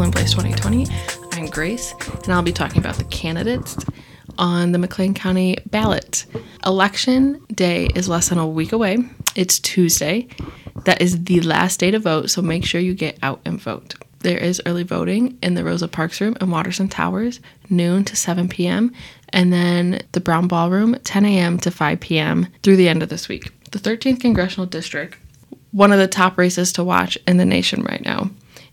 Polling Place 2020. I'm Grace, and I'll be talking about the candidates on the McLean County ballot. Election day is less than a week away. It's Tuesday. That is the last day to vote, so make sure you get out and vote. There is early voting in the Rosa Parks Room in Watterson Towers, noon to 7 p.m., and then the Brown Ballroom, 10 a.m. to 5 p.m. through the end of this week. The 13th Congressional District, one of the top races to watch in the nation right now.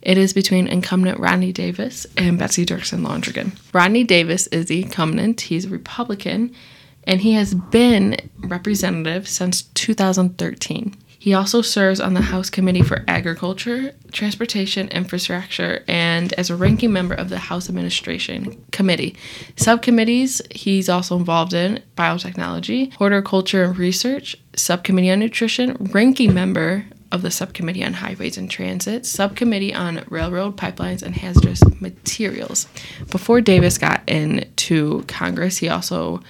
It is between incumbent Rodney Davis and Betsy Dirksen Londrigan. Rodney Davis is the incumbent, he's a Republican, and he has been representative since 2013. He also serves on the House Committee for Agriculture, Transportation, Infrastructure, and as a ranking member of the House Administration Committee. Subcommittees he's also involved in biotechnology, horticulture and research, subcommittee on nutrition, ranking member of the Subcommittee on Highways and Transit, Subcommittee on Railroad Pipelines and Hazardous Materials. Before Davis got into Congress, he also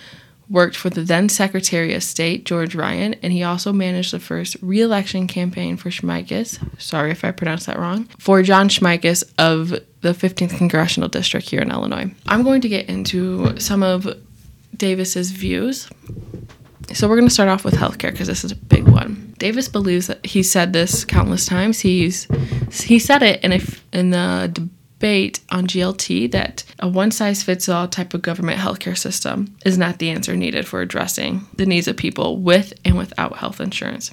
worked for the then Secretary of State, George Ryan, and he also managed the first reelection campaign for Schmeikes, sorry if I pronounced that wrong, for John Schmeikes of the 15th Congressional District here in Illinois. I'm going to get into some of Davis's views. So we're going to start off with healthcare because this is a big one. Davis believes that he said this countless times. He's he said it in a in the debate on GLT that a one size fits all type of government healthcare system is not the answer needed for addressing the needs of people with and without health insurance.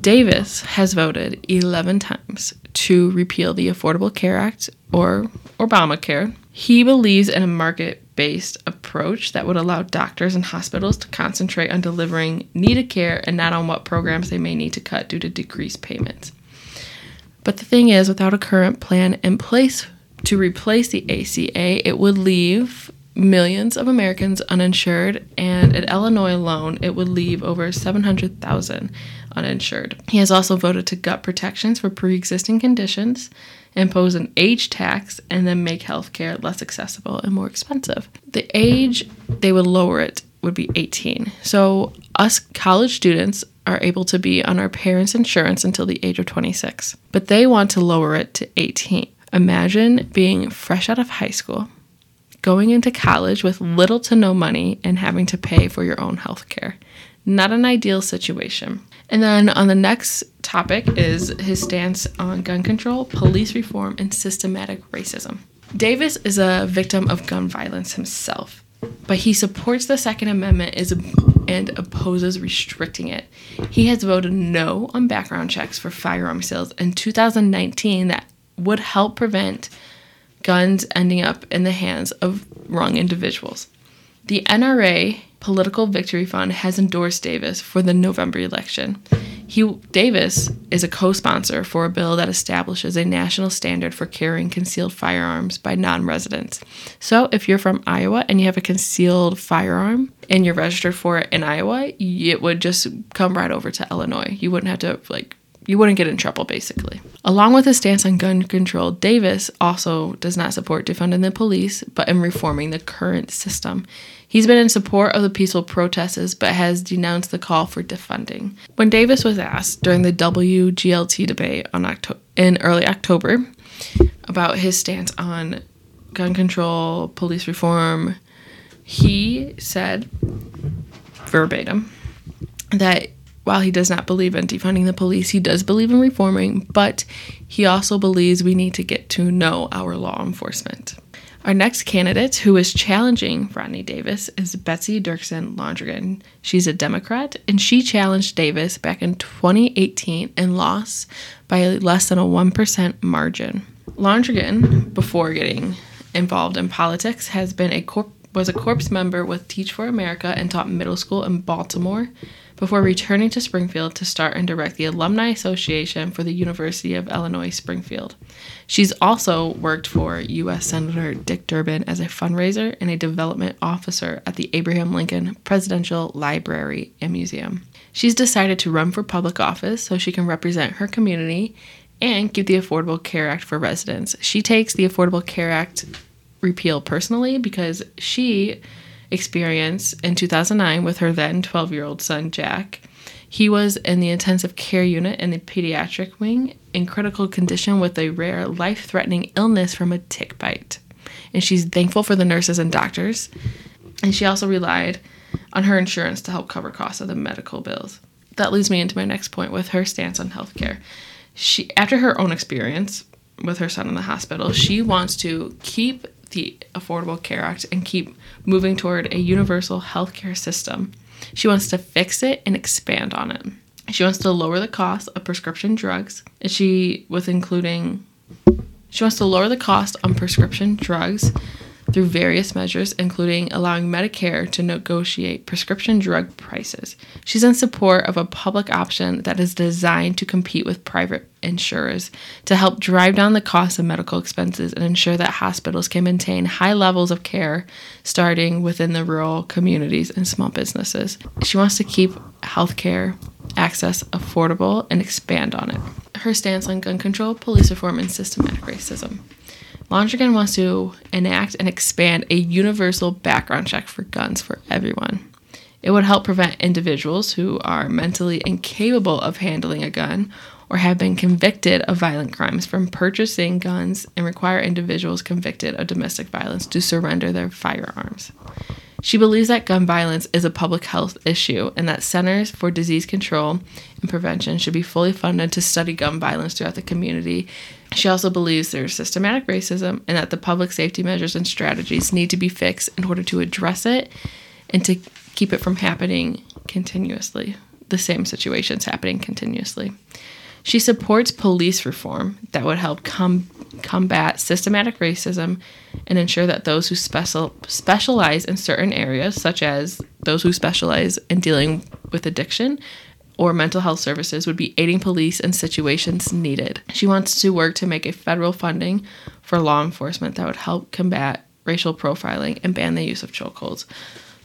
Davis has voted 11 times to repeal the Affordable Care Act or Obamacare. He believes in a market based approach that would allow doctors and hospitals to concentrate on delivering needed care and not on what programs they may need to cut due to decreased payments. But the thing is, without a current plan in place to replace the ACA, it would leave millions of Americans uninsured, and in Illinois alone, it would leave over 700,000 uninsured. He has also voted to gut protections for pre existing conditions impose an age tax, and then make healthcare less accessible and more expensive. The age they would lower it would be 18. So, us college students are able to be on our parents' insurance until the age of 26, but they want to lower it to 18. Imagine being fresh out of high school, going into college with little to no money, and having to pay for your own health care. Not an ideal situation. And then on the next topic is his stance on gun control, police reform, and systematic racism. Davis is a victim of gun violence himself, but he supports the Second Amendment is, and opposes restricting it. He has voted no on background checks for firearm sales in 2019 that would help prevent guns ending up in the hands of wrong individuals. The NRA Political Victory Fund has endorsed Davis for the November election. He, Davis is a co sponsor for a bill that establishes a national standard for carrying concealed firearms by non residents. So, if you're from Iowa and you have a concealed firearm and you're registered for it in Iowa, it would just come right over to Illinois. You wouldn't have to, like, you wouldn't get in trouble, basically. Along with his stance on gun control, Davis also does not support defunding the police, but in reforming the current system. He's been in support of the peaceful protests, but has denounced the call for defunding. When Davis was asked during the WGLT debate on Octo- in early October about his stance on gun control, police reform, he said verbatim that while he does not believe in defunding the police, he does believe in reforming, but he also believes we need to get to know our law enforcement. Our next candidate, who is challenging Rodney Davis, is Betsy Dirksen Londrigan. She's a Democrat, and she challenged Davis back in 2018 and lost by less than a 1% margin. Londrigan, before getting involved in politics, has been a corp- was a corps member with Teach for America and taught middle school in Baltimore before returning to Springfield to start and direct the Alumni Association for the University of Illinois Springfield. She's also worked for U.S. Senator Dick Durbin as a fundraiser and a development officer at the Abraham Lincoln Presidential Library and Museum. She's decided to run for public office so she can represent her community and keep the Affordable Care Act for residents. She takes the Affordable Care Act repeal personally because she experience in 2009 with her then 12 year old son, Jack. He was in the intensive care unit in the pediatric wing, in critical condition with a rare life threatening illness from a tick bite. And she's thankful for the nurses and doctors. And she also relied on her insurance to help cover costs of the medical bills. That leads me into my next point with her stance on healthcare. She, after her own experience with her son in the hospital, she wants to keep the Affordable Care Act and keep moving toward a universal healthcare system. She wants to fix it and expand on it. She wants to lower the cost of prescription drugs. She with including she wants to lower the cost on prescription drugs through various measures, including allowing Medicare to negotiate prescription drug prices. She's in support of a public option that is designed to compete with private insurers to help drive down the cost of medical expenses and ensure that hospitals can maintain high levels of care starting within the rural communities and small businesses. She wants to keep healthcare access affordable and expand on it. Her stance on gun control, police reform, and systematic racism. Londrigan wants to enact and expand a universal background check for guns for everyone. It would help prevent individuals who are mentally incapable of handling a gun or have been convicted of violent crimes from purchasing guns and require individuals convicted of domestic violence to surrender their firearms. She believes that gun violence is a public health issue and that centers for disease control and prevention should be fully funded to study gun violence throughout the community. She also believes there's systematic racism and that the public safety measures and strategies need to be fixed in order to address it and to keep it from happening continuously, the same situations happening continuously. She supports police reform that would help com- combat systematic racism and ensure that those who special- specialize in certain areas, such as those who specialize in dealing with addiction or mental health services, would be aiding police in situations needed. She wants to work to make a federal funding for law enforcement that would help combat racial profiling and ban the use of chokeholds.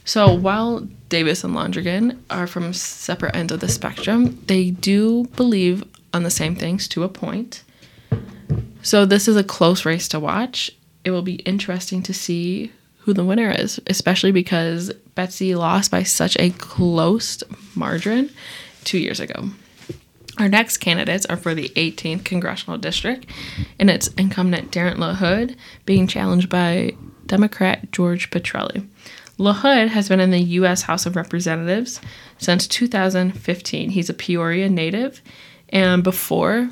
So while Davis and Londrigan are from separate ends of the spectrum, they do believe on the same things to a point. So this is a close race to watch. It will be interesting to see who the winner is, especially because Betsy lost by such a close margin two years ago. Our next candidates are for the 18th Congressional District, and it's incumbent Darin LaHood being challenged by Democrat George Petrilli. LaHood has been in the U.S. House of Representatives since 2015. He's a Peoria native and before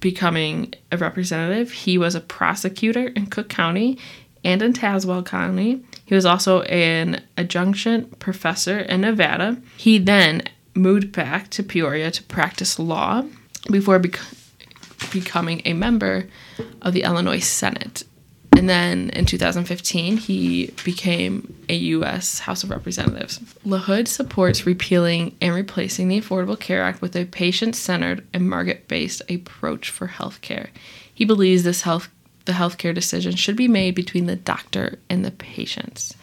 becoming a representative, he was a prosecutor in Cook County and in Tazewell County. He was also an adjunct professor in Nevada. He then moved back to Peoria to practice law before bec- becoming a member of the Illinois Senate. And then in 2015, he became a U.S. House of Representatives. LaHood supports repealing and replacing the Affordable Care Act with a patient centered and market based approach for health care. He believes this health, the healthcare decision should be made between the doctor and the patients.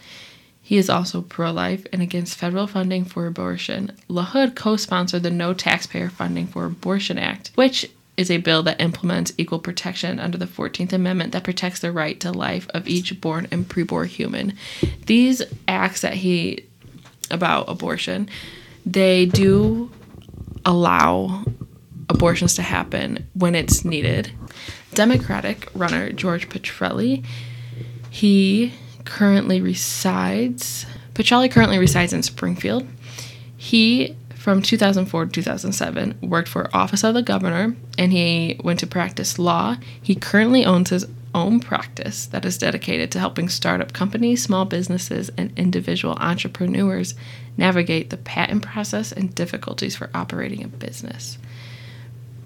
He is also pro life and against federal funding for abortion. LaHood co sponsored the No Taxpayer Funding for Abortion Act, which is a bill that implements equal protection under the 14th Amendment that protects the right to life of each born and preborn human. These acts that he about abortion, they do allow abortions to happen when it's needed. Democratic runner George Petrilli, he currently resides Petrilli currently resides in Springfield. He from 2004 to 2007 worked for office of the governor and he went to practice law he currently owns his own practice that is dedicated to helping startup companies small businesses and individual entrepreneurs navigate the patent process and difficulties for operating a business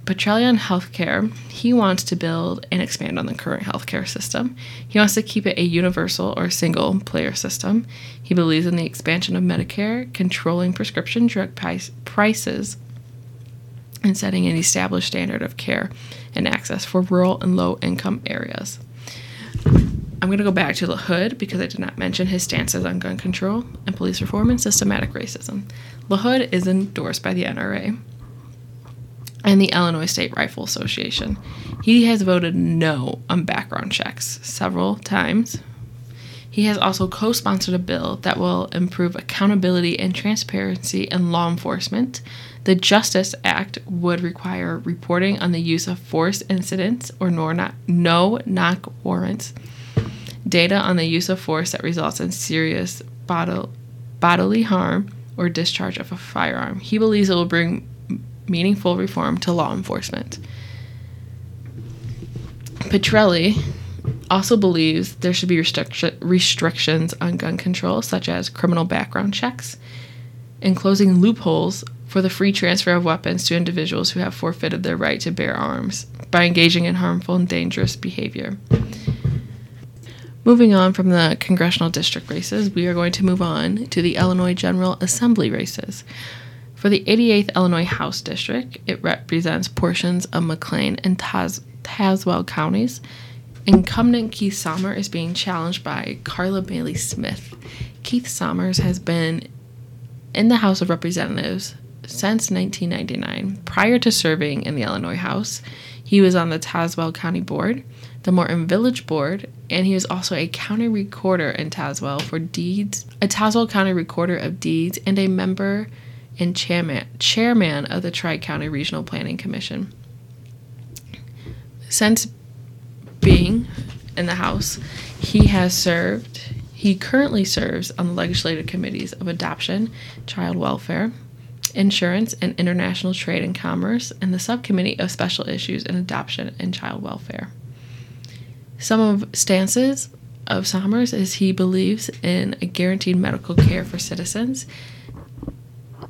Petrilli Healthcare, he wants to build and expand on the current healthcare system. He wants to keep it a universal or single payer system. He believes in the expansion of Medicare, controlling prescription drug price, prices, and setting an established standard of care and access for rural and low income areas. I'm going to go back to LaHood because I did not mention his stances on gun control and police reform and systematic racism. LaHood is endorsed by the NRA and the Illinois State Rifle Association. He has voted no on background checks several times. He has also co sponsored a bill that will improve accountability and transparency in law enforcement. The Justice Act would require reporting on the use of force incidents or no knock warrants, data on the use of force that results in serious bodily harm or discharge of a firearm. He believes it will bring meaningful reform to law enforcement. Petrilli also believes there should be restric- restrictions on gun control, such as criminal background checks, and closing loopholes for the free transfer of weapons to individuals who have forfeited their right to bear arms by engaging in harmful and dangerous behavior. Moving on from the congressional district races, we are going to move on to the Illinois General Assembly races. For the 88th Illinois House District, it represents portions of McLean and Tas- Tazewell counties Incumbent Keith Sommer is being challenged by Carla Bailey Smith. Keith Sommers has been in the House of Representatives since 1999. Prior to serving in the Illinois House, he was on the Tazewell County Board, the Morton Village Board, and he was also a county recorder in Tazewell for deeds, a Tazewell County Recorder of Deeds, and a member and chairman, chairman of the Tri County Regional Planning Commission. Since being in the House, he has served, he currently serves on the legislative committees of adoption, child welfare, insurance, and international trade and commerce, and the subcommittee of special issues in adoption and child welfare. Some of stances of Somers is he believes in a guaranteed medical care for citizens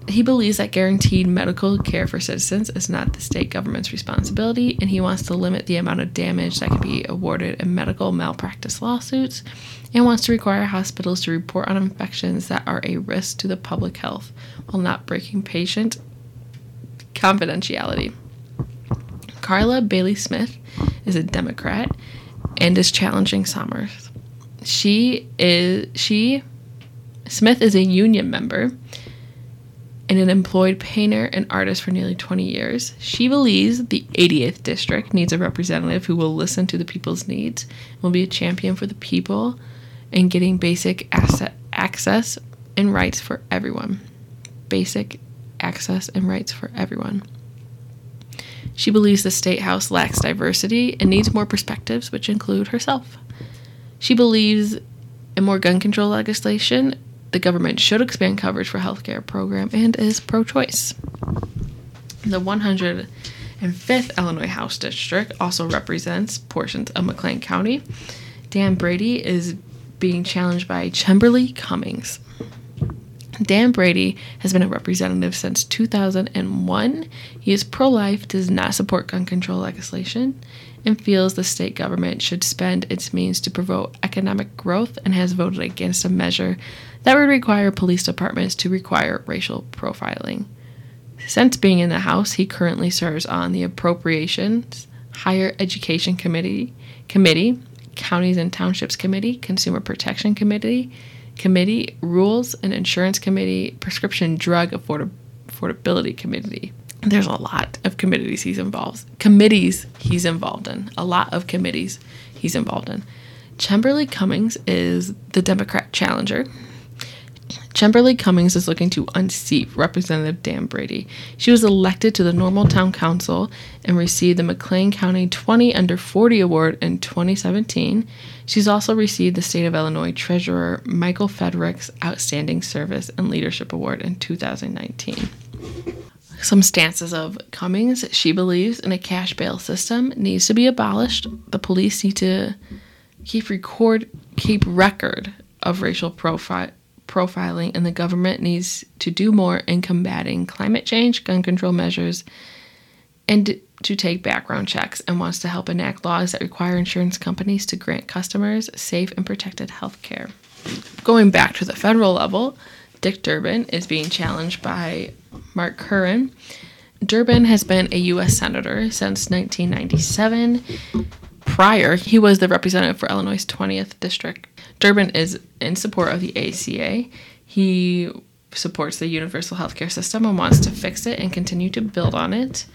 he believes that guaranteed medical care for citizens is not the state government's responsibility, and he wants to limit the amount of damage that can be awarded in medical malpractice lawsuits, and wants to require hospitals to report on infections that are a risk to the public health while not breaking patient confidentiality. Carla Bailey Smith is a Democrat and is challenging Sommers. She is she Smith is a union member and an employed painter and artist for nearly 20 years. She believes the 80th district needs a representative who will listen to the people's needs, will be a champion for the people, and getting basic asset access and rights for everyone. Basic access and rights for everyone. She believes the state house lacks diversity and needs more perspectives, which include herself. She believes in more gun control legislation the government should expand coverage for healthcare program and is pro-choice. The 105th Illinois House District also represents portions of McLean County. Dan Brady is being challenged by Chemberly Cummings. Dan Brady has been a representative since 2001. He is pro life, does not support gun control legislation, and feels the state government should spend its means to promote economic growth and has voted against a measure that would require police departments to require racial profiling. Since being in the House, he currently serves on the Appropriations, Higher Education Committee, Committee, Counties and Townships Committee, Consumer Protection Committee, Committee, Rules and Insurance Committee, Prescription Drug Afford- Affordability Committee. There's a lot of committees he's involved. Committees he's involved in. A lot of committees he's involved in. Chemberly Cummings is the Democrat challenger. Chemberly Cummings is looking to unseat Representative Dan Brady. She was elected to the Normal Town Council and received the McLean County 20 Under 40 Award in 2017. She's also received the State of Illinois Treasurer Michael Frerichs' Outstanding Service and Leadership Award in 2019. Some stances of Cummings. She believes in a cash bail system needs to be abolished. The police need to keep record keep record of racial profile profiling, and the government needs to do more in combating climate change, gun control measures, and to take background checks, and wants to help enact laws that require insurance companies to grant customers safe and protected health care. Going back to the federal level, Dick Durbin is being challenged by Mark Curran. Durbin has been a U.S. Senator since 1997. Prior, he was the representative for Illinois' 20th District. Durbin is in support of the ACA. He supports the universal healthcare system and wants to fix it and continue to build on it.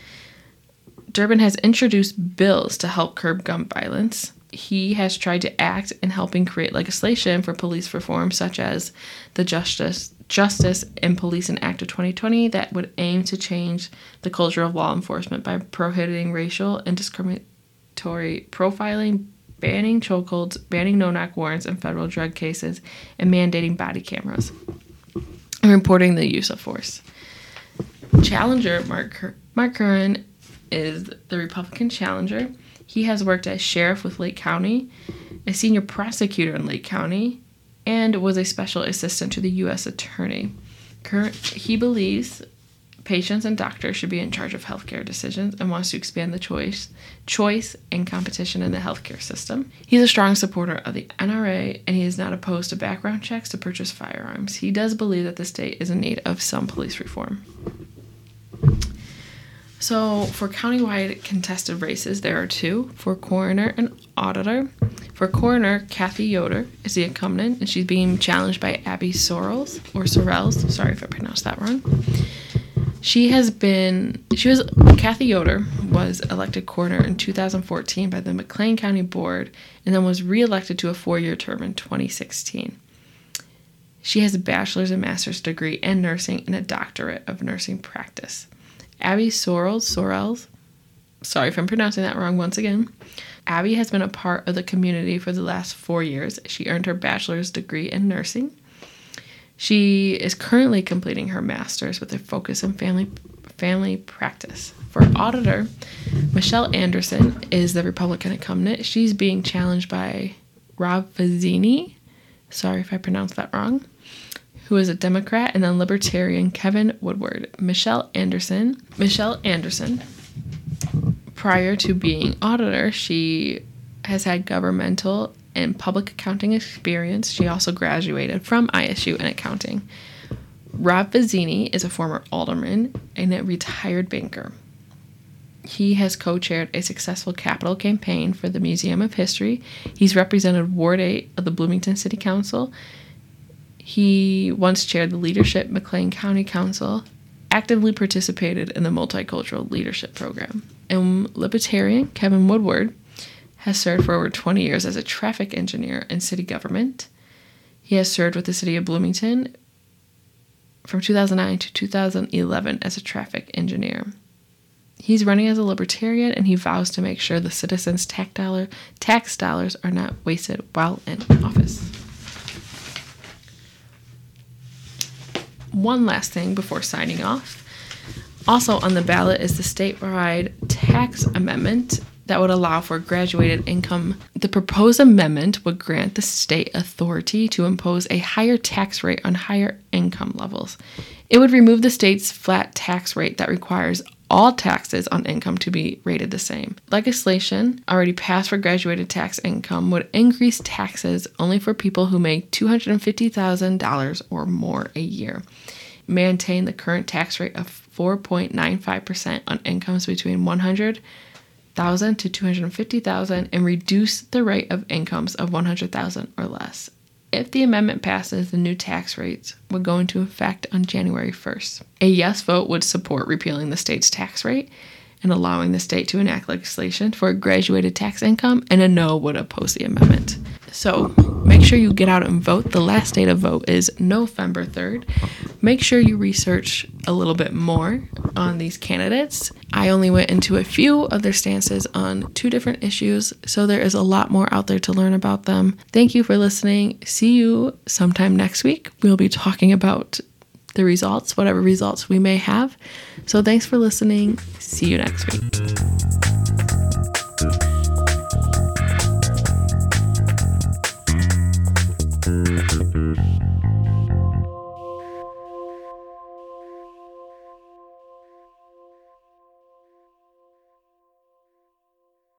Durbin has introduced bills to help curb gun violence. He has tried to act in helping create legislation for police reform, such as the Justice Justice and Policing Act of 2020, that would aim to change the culture of law enforcement by prohibiting racial and profiling, banning chokeholds, banning no-knock warrants in federal drug cases, and mandating body cameras, and reporting the use of force. Challenger Mark Mark Curran is the Republican challenger. He has worked as sheriff with Lake County, a senior prosecutor in Lake County, and was a special assistant to the U.S. Attorney. Curran, he believes patients and doctors should be in charge of healthcare decisions and wants to expand the choice, choice and competition in the healthcare system. He's a strong supporter of the NRA and he is not opposed to background checks to purchase firearms. He does believe that the state is in need of some police reform. So, for countywide contested races, there are two for coroner and auditor. For coroner, Kathy Yoder is the incumbent, and she's being challenged by Abby Sorrells or Sorrells. Sorry if I pronounced that wrong. She has been, she was, Kathy Yoder was elected coroner in 2014 by the McLean County Board and then was reelected to a four year term in 2016. She has a bachelor's and master's degree in nursing and a doctorate of nursing practice. Abby Sorrells, Sorrells, sorry if I'm pronouncing that wrong once again. Abby has been a part of the community for the last four years. She earned her bachelor's degree in nursing. She is currently completing her master's with a focus in family family practice. For auditor, Michelle Anderson is the Republican incumbent. She's being challenged by Rob Fazzini. Sorry if I pronounced that wrong who is a Democrat, and then Libertarian Kevin Woodward. Michelle Anderson. Michelle Anderson, prior to being auditor, she has had governmental and public accounting experience. She also graduated from ISU in accounting. Rob Fazzini is a former alderman and a retired banker. He has co chaired a successful capital campaign for the Museum of History. He's represented Ward 8 of the Bloomington City Council he once chaired the Leadership McLean County Council, actively participated in the Multicultural Leadership Program. And Libertarian Kevin Woodward has served for over 20 years as a traffic engineer in city government. He has served with the city of Bloomington from 2009 to 2011 as a traffic engineer. He's running as a libertarian and he vows to make sure the citizens' tax, dollar, tax dollars are not wasted while in office. one last thing before signing off. Also on the ballot is the statewide tax amendment that would allow for graduated income. The proposed amendment would grant the state authority to impose a higher tax rate on higher income levels. It would remove the state's flat tax rate that requires all taxes on income to be rated the same. Legislation already passed for graduated tax income would increase taxes only for people who make $250,000 or more a year. Maintain the current tax rate of 4.95% on incomes between 100,000 to 250,000 and reduce the rate of incomes of 100,000 or less. If the amendment passes, the new tax rates would go into effect on January 1st. A yes vote would support repealing the state's tax rate and allowing the state to enact legislation for a graduated tax income, and a no would oppose the amendment. So make sure you get out and vote. The last day to vote is November 3rd. Make sure you research a little bit more on these candidates. I only went into a few of their stances on two different issues, so there is a lot more out there to learn about them. Thank you for listening. See you sometime next week. We'll be talking about the results, whatever results we may have. So thanks for listening. See you next week. Thank you.